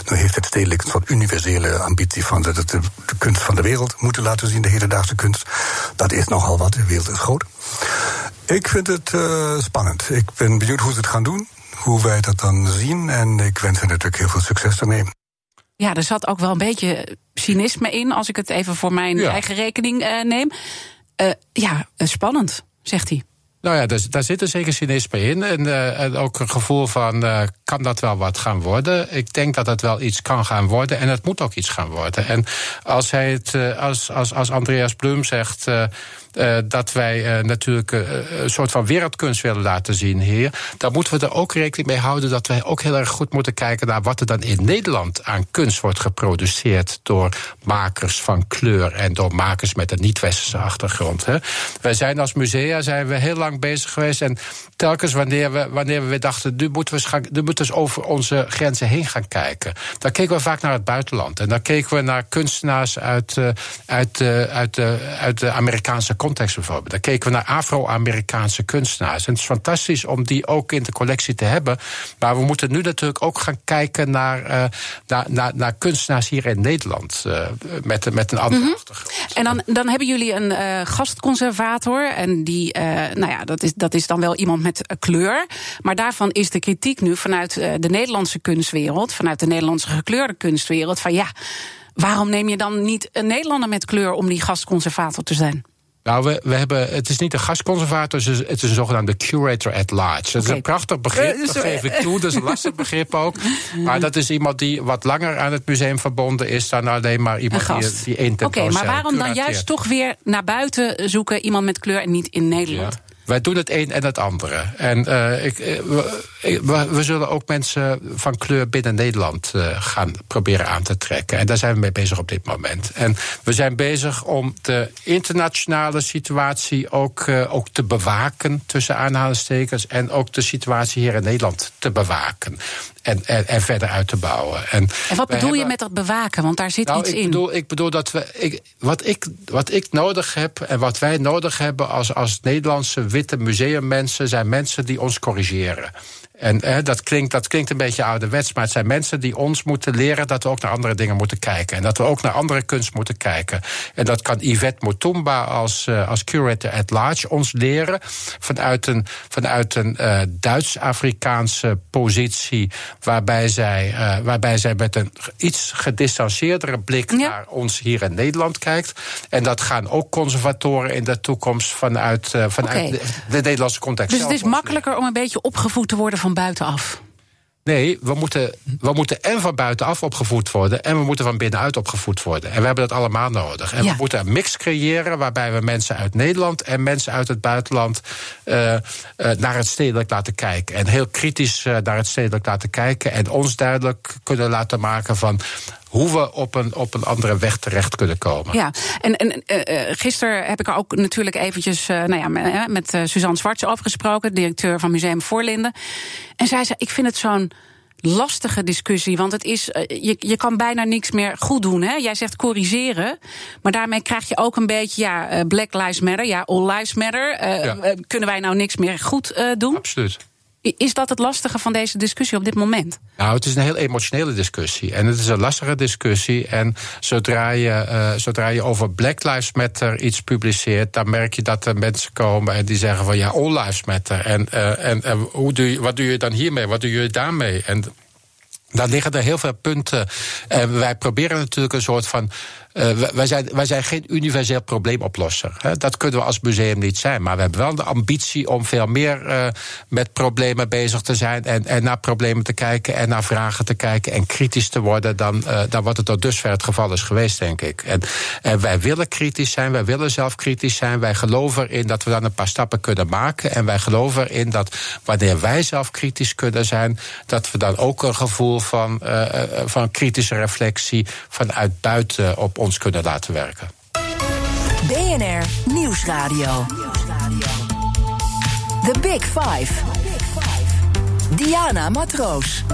Nu heeft het stedelijk een soort universele ambitie van de, de, de, kunst van de wereld moeten laten zien, de hedendaagse kunst. Dat is nogal wat, de wereld is groot. Ik vind het uh, spannend. Ik ben benieuwd hoe ze het gaan doen, hoe wij dat dan zien en ik wens hen natuurlijk heel veel succes ermee. Ja, er zat ook wel een beetje cynisme in, als ik het even voor mijn ja. eigen rekening uh, neem. Uh, ja, spannend, zegt hij. Nou ja, daar, daar zit er zeker cynisme in. En, uh, en ook een gevoel van uh, kan dat wel wat gaan worden. Ik denk dat het wel iets kan gaan worden en het moet ook iets gaan worden. En als, hij het, eh, als, als, als Andreas Blum zegt. Uh, dat wij uh, natuurlijk uh, een soort van wereldkunst willen laten zien hier. Dan moeten we er ook rekening mee houden dat wij ook heel erg goed moeten kijken naar wat er dan in Nederland aan kunst wordt geproduceerd door makers van kleur en door makers met een niet-westerse achtergrond. Hè. Wij zijn als musea zijn we heel lang bezig geweest en telkens wanneer we, wanneer we weer dachten, nu moeten we, eens gaan, nu moeten we eens over onze grenzen heen gaan kijken. Dan keken we vaak naar het buitenland en dan keken we naar kunstenaars uit, uit, uit, uit, uit de Amerikaanse context bijvoorbeeld. Dan keken we naar Afro-Amerikaanse kunstenaars. En het is fantastisch om die ook in de collectie te hebben. Maar we moeten nu natuurlijk ook gaan kijken naar, uh, naar, naar, naar, kunstenaars hier in Nederland. Met, met een andere mm-hmm. achtergrond. En dan, dan hebben jullie een uh, gastconservator. En die, nou ja, dat is, dat is dan wel iemand met kleur. Maar daarvan is de kritiek nu vanuit de Nederlandse kunstwereld, vanuit de Nederlandse gekleurde kunstwereld, van ja. Waarom neem je dan niet een Nederlander met kleur om die gastconservator te zijn? Nou, we, we hebben, het is niet een gastconservator, het is, een zogenaamde curator at large. Dat is een prachtig begrip, dat geef ik toe. Dat is een lastig begrip ook. Maar dat is iemand die wat langer aan het museum verbonden is dan alleen maar iemand die, die één Oké, maar waarom dan juist toch weer naar buiten zoeken iemand met kleur en niet in Nederland? Ja. Wij doen het een en het andere. En uh, ik, we, we, zullen ook mensen van kleur binnen Nederland uh, gaan proberen aan te trekken. En daar zijn we mee bezig op dit moment. En we zijn bezig om de internationale situatie ook, ook te bewaken, tussen aanhalingstekens. En ook de situatie hier in Nederland te bewaken en, en, en, verder uit te bouwen. En, en wat bedoel je met dat bewaken? Want daar zit nou, iets ik in. Bedoel, ik bedoel dat we. Ik, wat, ik, wat ik nodig heb en wat wij nodig hebben als, als Nederlandse witte museummensen zijn mensen die ons corrigeren. En dat, klinkt, dat klinkt een beetje ouderwets, maar het zijn mensen die ons moeten leren dat we ook naar andere dingen moeten kijken. En dat we ook naar andere kunst moeten kijken. En dat kan Yvette Mutumba als, uh, als curator at large ons leren vanuit een, vanuit een uh, Duits-Afrikaanse positie, waarbij zij, uh, waarbij zij met een iets gedistanceerdere blik ja. naar ons hier in Nederland kijkt. En dat gaan ook conservatoren in de toekomst vanuit, vanuit okay. de, de, Nederlandse context. Dus het is makkelijker om een beetje opgevoed te worden van buitenaf? Nee, we moeten, we moeten en van buitenaf opgevoed worden... en we moeten van binnenuit opgevoed worden. En we hebben dat allemaal nodig. En ja. we moeten een mix creëren waarbij we mensen uit Nederland... en mensen uit het buitenland uh, uh, naar het stedelijk laten kijken. En heel kritisch uh, naar het stedelijk laten kijken... en ons duidelijk kunnen laten maken van hoe we op een, op een andere weg terecht kunnen komen. Ja, en, en uh, gisteren heb ik er ook natuurlijk eventjes uh, nou ja, met, met uh, Suzanne Zwarts over gesproken, directeur van Museum Voorlinden. En zij zei: Ik vind het zo'n lastige discussie. Want het is, je, je kan bijna niks meer goed doen. Hè? Jij zegt corrigeren. Maar daarmee krijg je ook een beetje ja, Black Lives Matter, ja, All Lives Matter. Uh, ja. Kunnen wij nou niks meer goed uh, doen? Absoluut. Is dat het lastige van deze discussie op dit moment? Nou, het is een heel emotionele discussie. En het is een lastige discussie. En zodra je, uh, zodra je over Black Lives Matter iets publiceert, dan merk je dat er mensen komen en die zeggen van ja, All Lives Matter. En, uh, en, hoe doe je, wat doe je dan hiermee? Wat doe je daarmee? En daar liggen er heel veel punten. En wij proberen natuurlijk een soort van. Uh, wij, zijn, wij zijn geen universeel probleemoplosser. Hè. Dat kunnen we als museum niet zijn. Maar we hebben wel de ambitie om veel meer uh, met problemen bezig te zijn. En, en naar problemen te kijken en naar vragen te kijken. En kritisch te worden dan, uh, dan wat het tot dusver het geval is geweest, denk ik. En, en wij willen kritisch zijn, wij willen zelf kritisch zijn. Wij geloven erin dat we dan een paar stappen kunnen maken. En wij geloven erin dat wanneer wij zelf kritisch kunnen zijn, dat we dan ook een gevoel van, van kritische reflectie vanuit buiten op ons kunnen laten werken. BNR Nieuwsradio. The Big Five. Diana Matroos.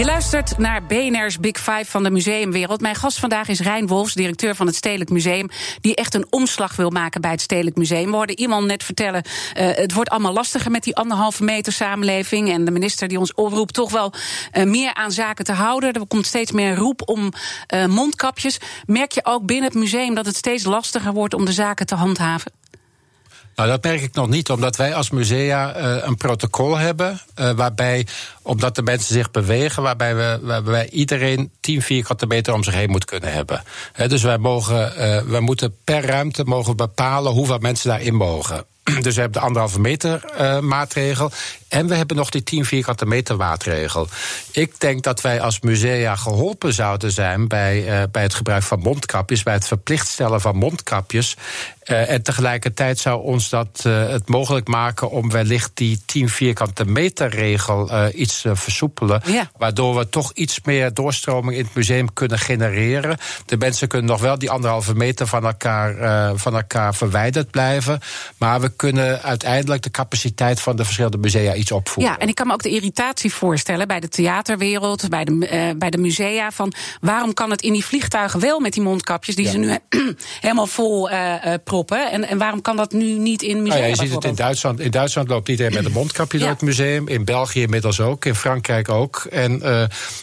Je luistert naar BNR's Big Five van de museumwereld. Mijn gast vandaag is Rijn Wolfs, directeur van het Stedelijk Museum... die echt een omslag wil maken bij het Stedelijk Museum. We hoorden iemand net vertellen, uh, het wordt allemaal lastiger... met die anderhalve meter samenleving. En de minister die ons oproept toch wel uh, meer aan zaken te houden. Er komt steeds meer roep om uh, mondkapjes. Merk je ook binnen het museum dat het steeds lastiger wordt... om de zaken te handhaven? Nou, dat merk ik nog niet, omdat wij als musea uh, een protocol hebben. Uh, waarbij, omdat de mensen zich bewegen, waarbij, we, waarbij iedereen 10 vierkante meter om zich heen moet kunnen hebben. He, dus wij, mogen, uh, wij moeten per ruimte mogen bepalen hoeveel mensen daarin mogen. <clears throat> dus we hebben de anderhalve meter uh, maatregel. En we hebben nog die 10 vierkante meter maatregel. Ik denk dat wij als musea geholpen zouden zijn bij, uh, bij het gebruik van mondkapjes, bij het verplicht stellen van mondkapjes. Uh, en tegelijkertijd zou ons dat uh, het mogelijk maken om wellicht die 10 vierkante meter regel iets te versoepelen. Ja. Waardoor we toch iets meer doorstroming in het museum kunnen genereren. De mensen kunnen nog wel die anderhalve meter van elkaar, van elkaar verwijderd blijven. Maar we kunnen uiteindelijk de capaciteit van de verschillende musea iets opvoeren. Ja, en ik kan me ook de irritatie voorstellen bij de theaterwereld, bij de, uh, bij de musea. Van waarom kan het in die vliegtuigen wel met die mondkapjes, die ja. ze nu <clears throat> helemaal vol uh, proppen? En, en waarom kan dat nu niet in musea? Nou ja, je ziet het in Duitsland. In Duitsland loopt iedereen met een mondkapje ja. door het museum. In België inmiddels ook. In Frankrijk ook. En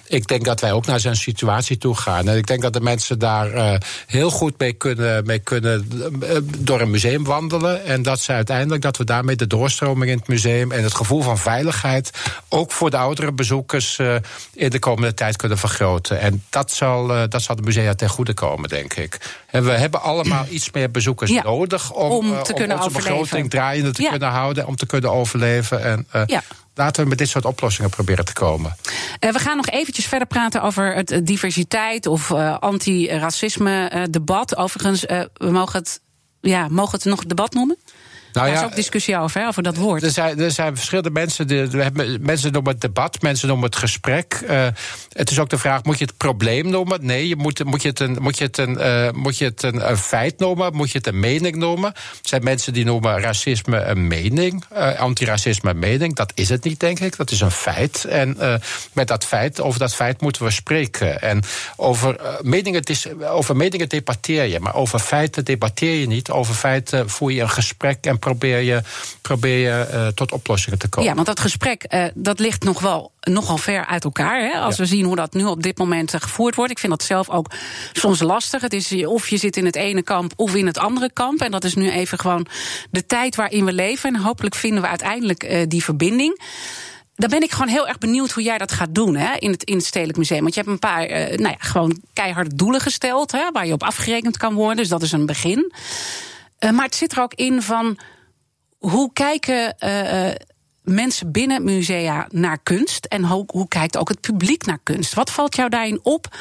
ik denk dat wij ook naar zo'n situatie toe gaan. En ik denk dat de mensen daar heel goed mee kunnen, mee kunnen door een museum wandelen. En dat ze uiteindelijk dat we daarmee de doorstroming in het museum en het gevoel van veiligheid ook voor de oudere bezoekers uh, in de komende tijd kunnen vergroten. En dat zal, uh, dat zal de musea ten goede komen, denk ik. En we hebben allemaal <clears throat> iets meer bezoekers ja, nodig om, om, uh, kunnen onze overleven. begroting draaiende te Ja. kunnen houden, om te kunnen overleven. En Ja. laten we met dit soort oplossingen proberen te komen. Uh, we gaan nog eventjes verder praten over het diversiteit of uh, anti-racisme debat. Overigens, we mogen het, ja, mogen het nog debat noemen? Nou Daar ja, is ook discussie over, hè, over dat woord. Er zijn, er zijn verschillende mensen. Die, we hebben, mensen noemen het debat, mensen noemen het gesprek. Uh, het is ook de vraag: moet je het probleem noemen? Nee, je moet, moet je het, een, moet je het, een, uh, moet je het een, een, feit noemen? Moet je het een mening noemen? Er zijn mensen die noemen racisme een mening, uh, antiracisme een mening. Dat is het niet, denk ik. Dat is een feit. En met dat feit, over dat feit moeten we spreken. En over, meningen, over meningen debatteer je, maar over feiten debatteer je niet. Over feiten voer je een gesprek en probeer je, probeer je uh, tot oplossingen te komen. Ja, want dat gesprek uh, dat ligt nog wel nogal ver uit elkaar. Hè? Als ja. we zien hoe dat nu op dit moment uh, gevoerd wordt. Ik vind dat zelf ook soms lastig. Het is of je zit in het ene kamp of in het andere kamp. En dat is nu even gewoon de tijd waarin we leven. En hopelijk vinden we uiteindelijk uh, die verbinding. Dan ben ik gewoon heel erg benieuwd hoe jij dat gaat doen hè, in, het, in het Stedelijk Museum. Want je hebt een paar uh, nou ja, gewoon keiharde doelen gesteld hè, waar je op afgerekend kan worden. Dus dat is een begin. Uh, maar het zit er ook in van hoe kijken uh, mensen binnen musea naar kunst? En hoe, kijkt ook het publiek naar kunst? Wat valt jou daarin op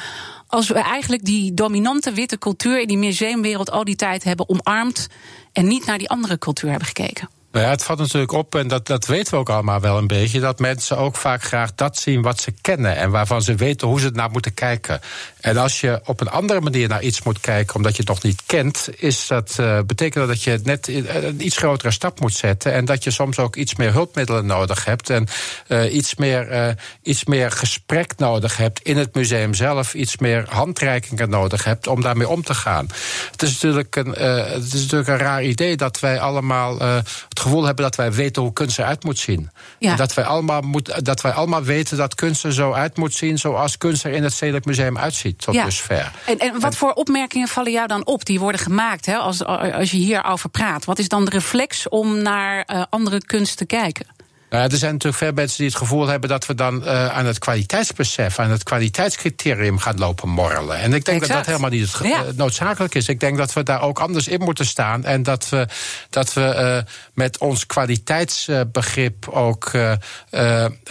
als we eigenlijk die dominante witte cultuur in die museumwereld al die tijd hebben omarmd en niet naar die andere cultuur hebben gekeken? Nou ja, het valt natuurlijk op, en dat, dat weten we ook allemaal wel een beetje, dat mensen ook vaak graag dat zien wat ze kennen en waarvan ze weten hoe ze naar moeten kijken. En als je op een andere manier naar iets moet kijken, omdat je het nog niet kent, is dat, uh, betekent dat je net een iets grotere stap moet zetten en dat je soms ook iets meer hulpmiddelen nodig hebt en uh, iets, meer, iets meer gesprek nodig hebt in het museum zelf, iets meer handreikingen nodig hebt om daarmee om te gaan. Het is natuurlijk een, het is natuurlijk een raar idee dat wij allemaal gevoel hebben dat wij weten hoe kunst eruit moet zien. Ja. Dat wij, allemaal moet, dat wij allemaal weten dat kunst er zo uit moet zien zoals kunst er in het Stedelijk Museum uitziet. Tot ja. dusver. En, en wat en, voor opmerkingen vallen jou dan op? Die worden gemaakt hè, als, als je hierover praat. Wat is dan de reflex om naar uh, andere kunst te kijken? Nou ja, er zijn natuurlijk veel mensen die het gevoel hebben dat we dan uh, aan het kwaliteitsbesef, aan het kwaliteitscriterium gaan lopen morrelen. En ik denk exact. dat dat helemaal niet het, ja. uh, noodzakelijk is. Ik denk dat we daar ook anders in moeten staan. En dat we, dat we uh, met ons kwaliteitsbegrip ook,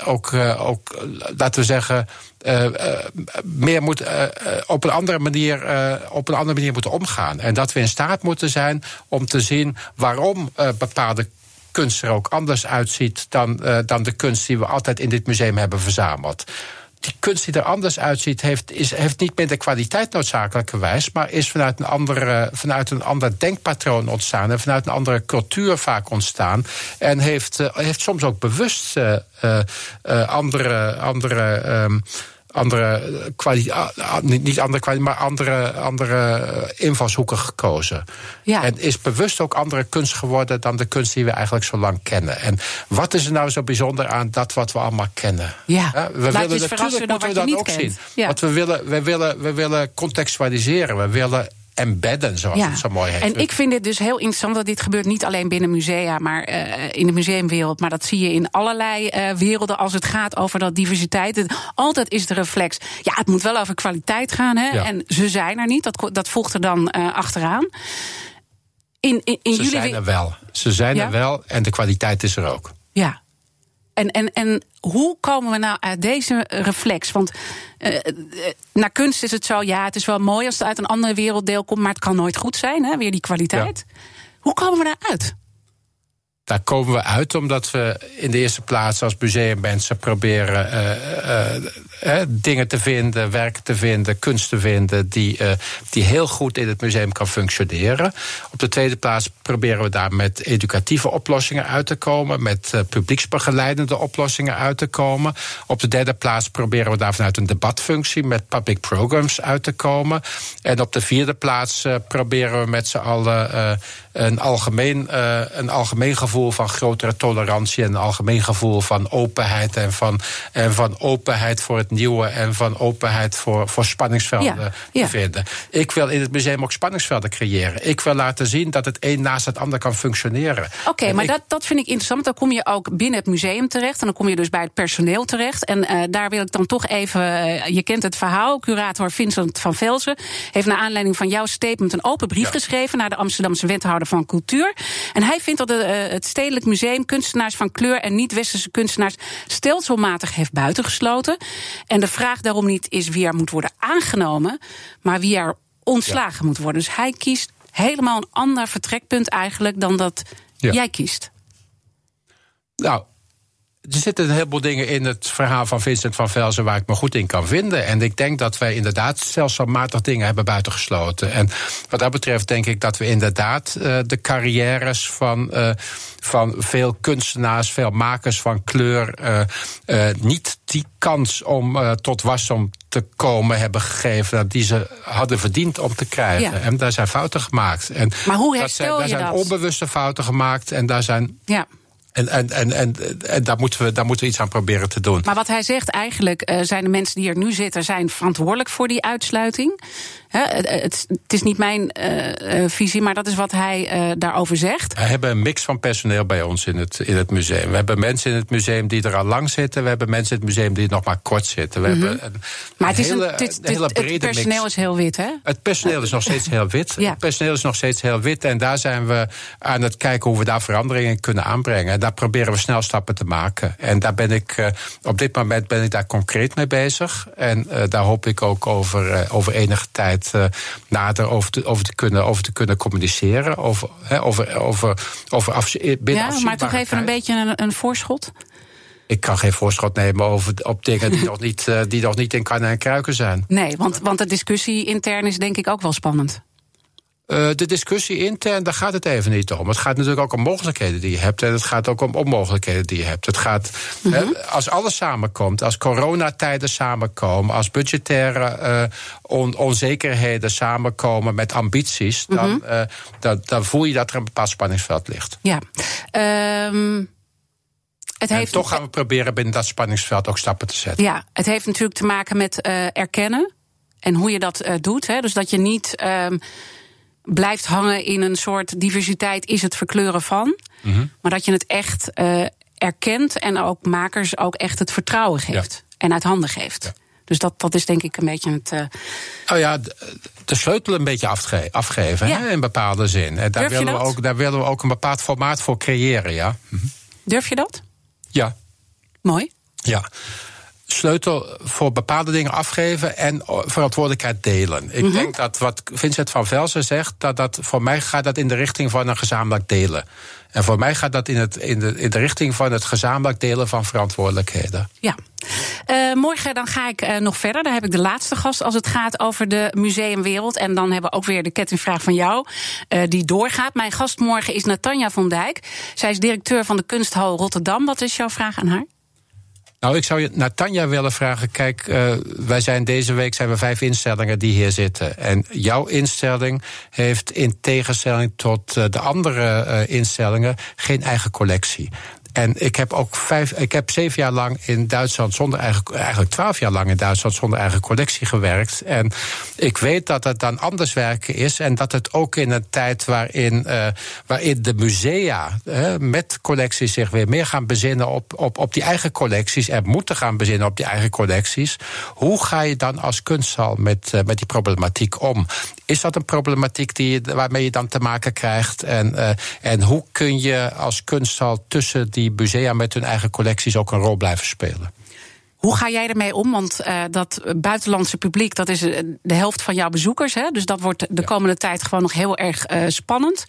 ook, ook, laten we zeggen. Uh, uh, meer moet, uh, op, een andere manier, op een andere manier moeten omgaan. En dat we in staat moeten zijn om te zien waarom bepaalde kunst er ook anders uitziet dan, uh, dan de kunst die we altijd in dit museum hebben verzameld. Die kunst die er anders uitziet, heeft, is, heeft niet de kwaliteit noodzakelijkerwijs, maar is vanuit een, andere, vanuit een ander denkpatroon ontstaan en vanuit een andere cultuur vaak ontstaan. En heeft, uh, heeft soms ook bewust uh, andere. andere um, andere kwaliteit, niet andere kwaliteit, maar andere, andere invalshoeken gekozen. Ja. En is bewust ook andere kunst geworden dan de kunst die we eigenlijk zo lang kennen. En wat is er nou zo bijzonder aan dat wat we allemaal kennen? Ja. Ja, we Laat willen natuurlijk moeten we dat ook kent. zien. Ja. Want we willen, we, willen, we willen contextualiseren. We willen embedden, zoals ja. het zo mooi heet. En ik vind dit dus heel interessant dat dit gebeurt niet alleen binnen musea, maar uh, in de museumwereld. Maar dat zie je in allerlei uh, werelden als het gaat over dat diversiteit. Het, altijd is de reflex. Ja, het moet wel over kwaliteit gaan. Hè? Ja. En ze zijn er niet. Dat, dat volgt er dan uh, achteraan. in, in, in Ze jullie... zijn er wel. Ze zijn Ja? er wel en de kwaliteit is er ook. Ja. En, en, en hoe komen we nou uit deze reflex? Want eh, eh, naar kunst is het zo, ja, het is wel mooi als het uit een andere werelddeel komt, maar het kan nooit goed zijn, hè? weer die kwaliteit. Hoe komen we daaruit? Daar komen we uit omdat we in de eerste plaats als museummensen proberen eh, dingen te vinden, werken te vinden, kunst te vinden die, eh, die heel goed in het museum kan functioneren. Op de tweede plaats proberen we daar met educatieve oplossingen uit te komen, met eh, publieksbegeleidende oplossingen uit te komen. Op de derde plaats proberen we daar vanuit een debatfunctie met public programs uit te komen. En op de vierde plaats eh, proberen we met z'n allen een, algemeen, een algemeen gevoel van grotere tolerantie en een algemeen gevoel van openheid en van, en van openheid voor het nieuwe en van openheid voor, voor spanningsvelden Ja, vinden. Ik wil in het museum ook spanningsvelden creëren. Ik wil laten zien dat het een naast het ander kan functioneren. Oké, maar ik- dat, dat vind ik interessant. Dan kom je ook binnen het museum terecht. En dan kom je dus bij het personeel terecht. En eh, daar wil ik dan toch even. eh, je kent het verhaal. Curator Vincent van Velzen heeft naar aanleiding van jouw statement een open brief Ja. geschreven naar de Amsterdamse wethouder van cultuur. En hij vindt dat de, eh, het Stedelijk Museum kunstenaars van kleur en niet-westerse kunstenaars stelselmatig heeft buitengesloten. En de vraag daarom niet is wie er moet worden aangenomen, maar wie er ontslagen moet worden. Dus hij kiest helemaal een ander vertrekpunt eigenlijk dan dat Ja. jij kiest. Nou, er zitten een heleboel dingen in het verhaal van Vincent van Velzen waar ik me goed in kan vinden. En ik denk dat wij inderdaad stelselmatig dingen hebben buitengesloten. En wat dat betreft denk ik dat we inderdaad eh, de carrières van, eh, van veel kunstenaars, veel makers van kleur, eh, niet die kans om tot wasdom te komen hebben gegeven die ze hadden verdiend om te krijgen. Ja. En daar zijn fouten gemaakt. En Maar hoe dat zijn, herstel daar je zijn dat? onbewuste fouten gemaakt en daar zijn Ja. En, en, en, en, en daar, moeten we, daar moeten we iets aan proberen te doen. Maar wat hij zegt eigenlijk, eh, zijn de mensen die er nu zitten, zijn verantwoordelijk voor die uitsluiting. Het, het, is niet mijn eh, eh, visie, maar dat is wat hij eh, daarover zegt. We hebben een mix van personeel bij ons in het, in het museum. We hebben mensen in het museum die er al lang zitten. We hebben mensen in het museum die nog maar kort zitten. We hebben een, Mhm. Maar het, is hele, is- een hele brede het personeel mix. is heel wit, hè? Het personeel is nog steeds heel wit. Ja. Het personeel is nog steeds heel wit. En daar zijn we aan het kijken hoe we daar veranderingen in kunnen aanbrengen. En daar proberen we snel stappen te maken. En daar ben ik, op dit moment ben ik daar concreet mee bezig. En daar hoop ik ook over, over enige tijd eh, nader over te, over, te kunnen, over te kunnen communiceren. Over, hè, over, over, over binnen Ja, maar toch even een beetje een, een voorschot. Ik kan geen voorschot nemen over, op dingen die, <laughs> nog niet, eh, die nog niet in kannen en kruiken zijn. Nee, want, want de discussie intern is denk ik ook wel spannend. Eh, de discussie intern, daar gaat het even niet om. Het gaat natuurlijk ook om mogelijkheden die je hebt. En het gaat ook om onmogelijkheden die je hebt. Het gaat, hè, als alles samenkomt, als coronatijden samenkomen, als budgettaire eh, on- onzekerheden samenkomen met ambities, dan, eh, dan, dan voel je dat er een bepaald spanningsveld ligt. Ja. Ehm, het En heeft toch gaan we proberen binnen dat spanningsveld ook stappen te zetten. Ja, het heeft natuurlijk te maken met erkennen. En hoe je dat doet. Hè. Dus dat je niet ehm, blijft hangen in een soort diversiteit is het verkleuren van. Mhm. Maar dat je het echt eh, erkent en ook makers ook echt het vertrouwen geeft. En uit handen geeft. Ja. Dus dat, dat is denk ik een beetje het. eh, Nou ja, de, sleutel een beetje afge- afgeven Ja. hè, in bepaalde zin. En daar Durf je willen, we ook, daar willen we ook een bepaald formaat voor creëren, ja. durf je dat? Ja, Mooi. Ja. Sleutel voor bepaalde dingen afgeven en verantwoordelijkheid delen. Ik denk dat wat Vincent van Velzen zegt, dat dat voor mij gaat dat in de richting van een gezamenlijk delen. En voor mij gaat dat in, het, in, de, in de richting van het gezamenlijk delen van verantwoordelijkheden. Ja. Eh, morgen dan ga ik eh, nog verder. Daar heb ik de laatste gast als het gaat over de museumwereld. En dan hebben we ook weer de kettingvraag van jou, eh, die doorgaat. Mijn gast morgen is Natanja van Dijk. Zij is directeur van de Kunsthal Rotterdam. Wat is jouw vraag aan haar? Nou, ik zou je naar Tanja willen vragen. Kijk, eh, wij zijn deze week zijn we vijf instellingen die hier zitten. En jouw instelling heeft in tegenstelling tot eh, de andere eh, instellingen geen eigen collectie. En ik heb ook vijf, ik heb zeven jaar lang in Duitsland zonder eigen, eigenlijk twaalf jaar lang in Duitsland zonder eigen collectie gewerkt. En ik weet dat het dan anders werken is. En dat het ook in een tijd waarin, uh, waarin de musea met collecties zich weer meer gaan bezinnen op, op, op die eigen collecties. En moeten gaan bezinnen op die eigen collecties. Hoe ga je dan als kunsthal met, uh, met die problematiek om? Is dat een problematiek die, waarmee je dan te maken krijgt? En, uh, en hoe kun je als kunsthal tussen die musea met hun eigen collecties ook een rol blijven spelen? Hoe ga jij ermee om? Want uh, dat buitenlandse publiek, dat is de helft van jouw bezoekers. Hè? Dus dat wordt de komende tijd gewoon nog heel erg uh, spannend.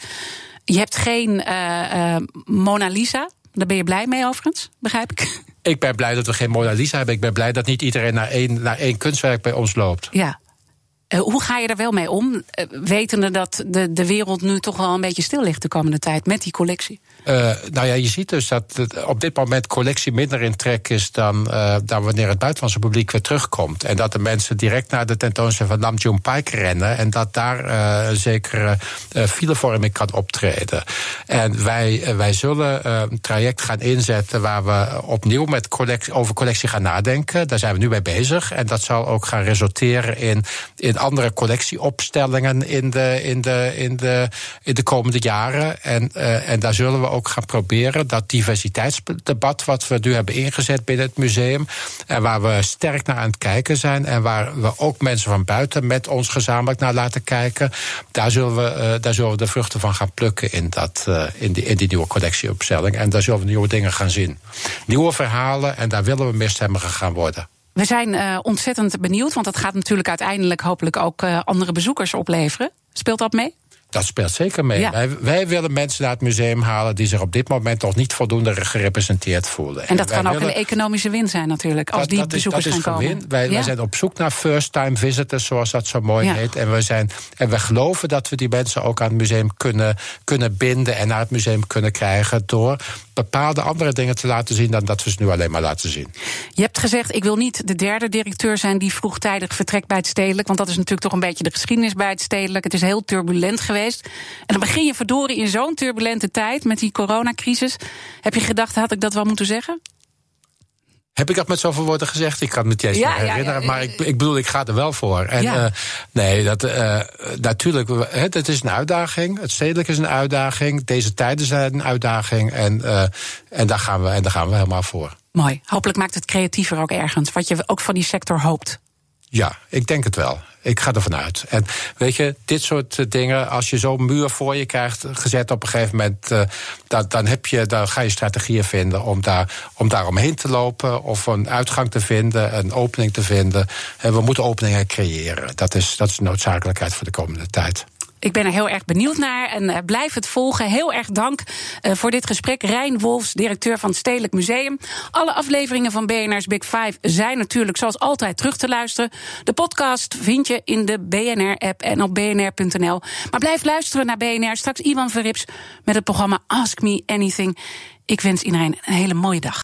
Je hebt geen uh, Mona Lisa. Daar ben je blij mee overigens, begrijp ik? Ik ben blij dat we geen Mona Lisa hebben. Ik ben blij dat niet iedereen naar één, naar één kunstwerk bij ons loopt. Ja. Uh, hoe ga je er wel mee om, uh, wetende dat de, de wereld nu toch wel een beetje stil ligt de komende tijd met die collectie? Uh, nou ja, je ziet dus dat op dit moment collectie minder in trek is dan, dan wanneer het buitenlandse publiek weer terugkomt. En dat de mensen direct naar de tentoonstelling van Nam June Paik rennen en dat daar een zekere filevorming kan optreden. En wij, wij zullen een traject gaan inzetten waar we opnieuw met collectie, over collectie gaan nadenken. Daar zijn we nu mee bezig. En dat zal ook gaan resulteren in, in andere collectieopstellingen in de, in de, in de, in de komende jaren. En, uh, en daar zullen we ook gaan proberen dat diversiteitsdebat wat we nu hebben ingezet binnen het museum. En waar we sterk naar aan het kijken zijn. En waar we ook mensen van buiten met ons gezamenlijk naar laten kijken. Daar zullen we, uh, daar zullen we de vruchten van gaan plukken in, dat, uh, in, die, in die nieuwe collectieopstelling. En daar zullen we nieuwe dingen gaan zien. Nieuwe verhalen en daar willen we meestemmigen gaan worden. We zijn uh, ontzettend benieuwd, want dat gaat natuurlijk uiteindelijk hopelijk ook uh, andere bezoekers opleveren. Speelt dat mee? Dat speelt zeker mee. Ja. Wij, wij, willen mensen naar het museum halen die zich op dit moment nog niet voldoende gerepresenteerd voelen. En dat kan ook willen... een economische win zijn natuurlijk, als dat, die dat bezoekers is, dat gaan is komen. Wij, ja. wij, zijn op zoek naar first-time visitors, zoals dat zo mooi ja. heet. En we, zijn, en we geloven dat we die mensen ook aan het museum kunnen, kunnen binden en naar het museum kunnen krijgen door bepaalde andere dingen te laten zien dan dat we ze nu alleen maar laten zien. Je hebt gezegd, ik wil niet de derde directeur zijn die vroegtijdig vertrekt bij het stedelijk, want dat is natuurlijk toch een beetje de geschiedenis bij het stedelijk. Het is heel turbulent geweest. En dan begin je verdorie in zo'n turbulente tijd met die coronacrisis. Heb je gedacht, had ik dat wel moeten zeggen? Heb ik dat met zoveel woorden gezegd? Ik kan het me niet eens ja, herinneren. Ja, ja, maar ik, ik bedoel, ik ga er wel voor. En uh, nee, dat, uh, natuurlijk, het, het, is een uitdaging. Het stedelijk is een uitdaging. Deze tijden zijn een uitdaging. En, uh, en, daar, gaan we, en daar gaan we helemaal voor. Mooi. Hopelijk maakt het creatiever ook ergens. Wat je ook van die sector hoopt. Ja, ik denk het wel. Ik ga ervan uit. En weet je, dit soort dingen, als je zo'n muur voor je krijgt gezet op een gegeven moment, uh, dat, dan, heb je, dan ga je strategieën vinden om daar, om daar omheen te lopen of een uitgang te vinden, een opening te vinden. En we moeten openingen creëren. Dat is, dat is noodzakelijkheid voor de komende tijd. Ik ben er heel erg benieuwd naar en uh, blijf het volgen. Heel erg dank uh, voor dit gesprek. Rijn Wolfs, directeur van het Stedelijk Museum. Alle afleveringen van BNR's Big Five zijn natuurlijk zoals altijd terug te luisteren. De podcast vind je in de BNR-app en op bnr.nl. Maar blijf luisteren naar BNR. Straks Ivan Verrips met het programma Ask Me Anything. Ik wens iedereen een hele mooie dag.